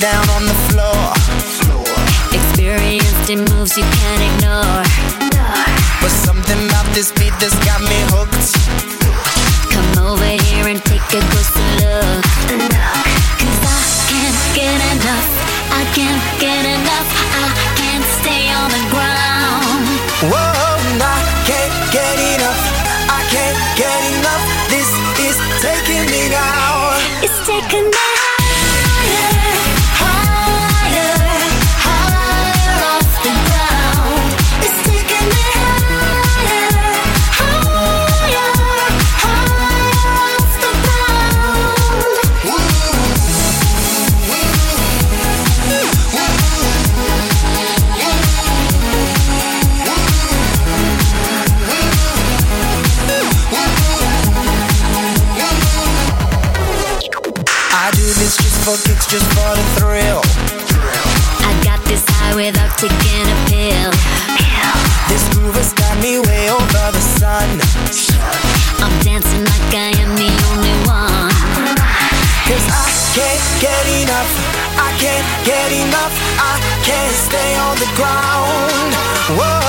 down on the floor. Experienced in moves you can't ignore. But something about this beat that's got me hooked. just for the thrill. I got this high without taking a pill. This groove has got me way over the sun. I'm dancing like I am the only one. Cause I can't get enough. I can't get enough. I can't stay on the ground. Whoa.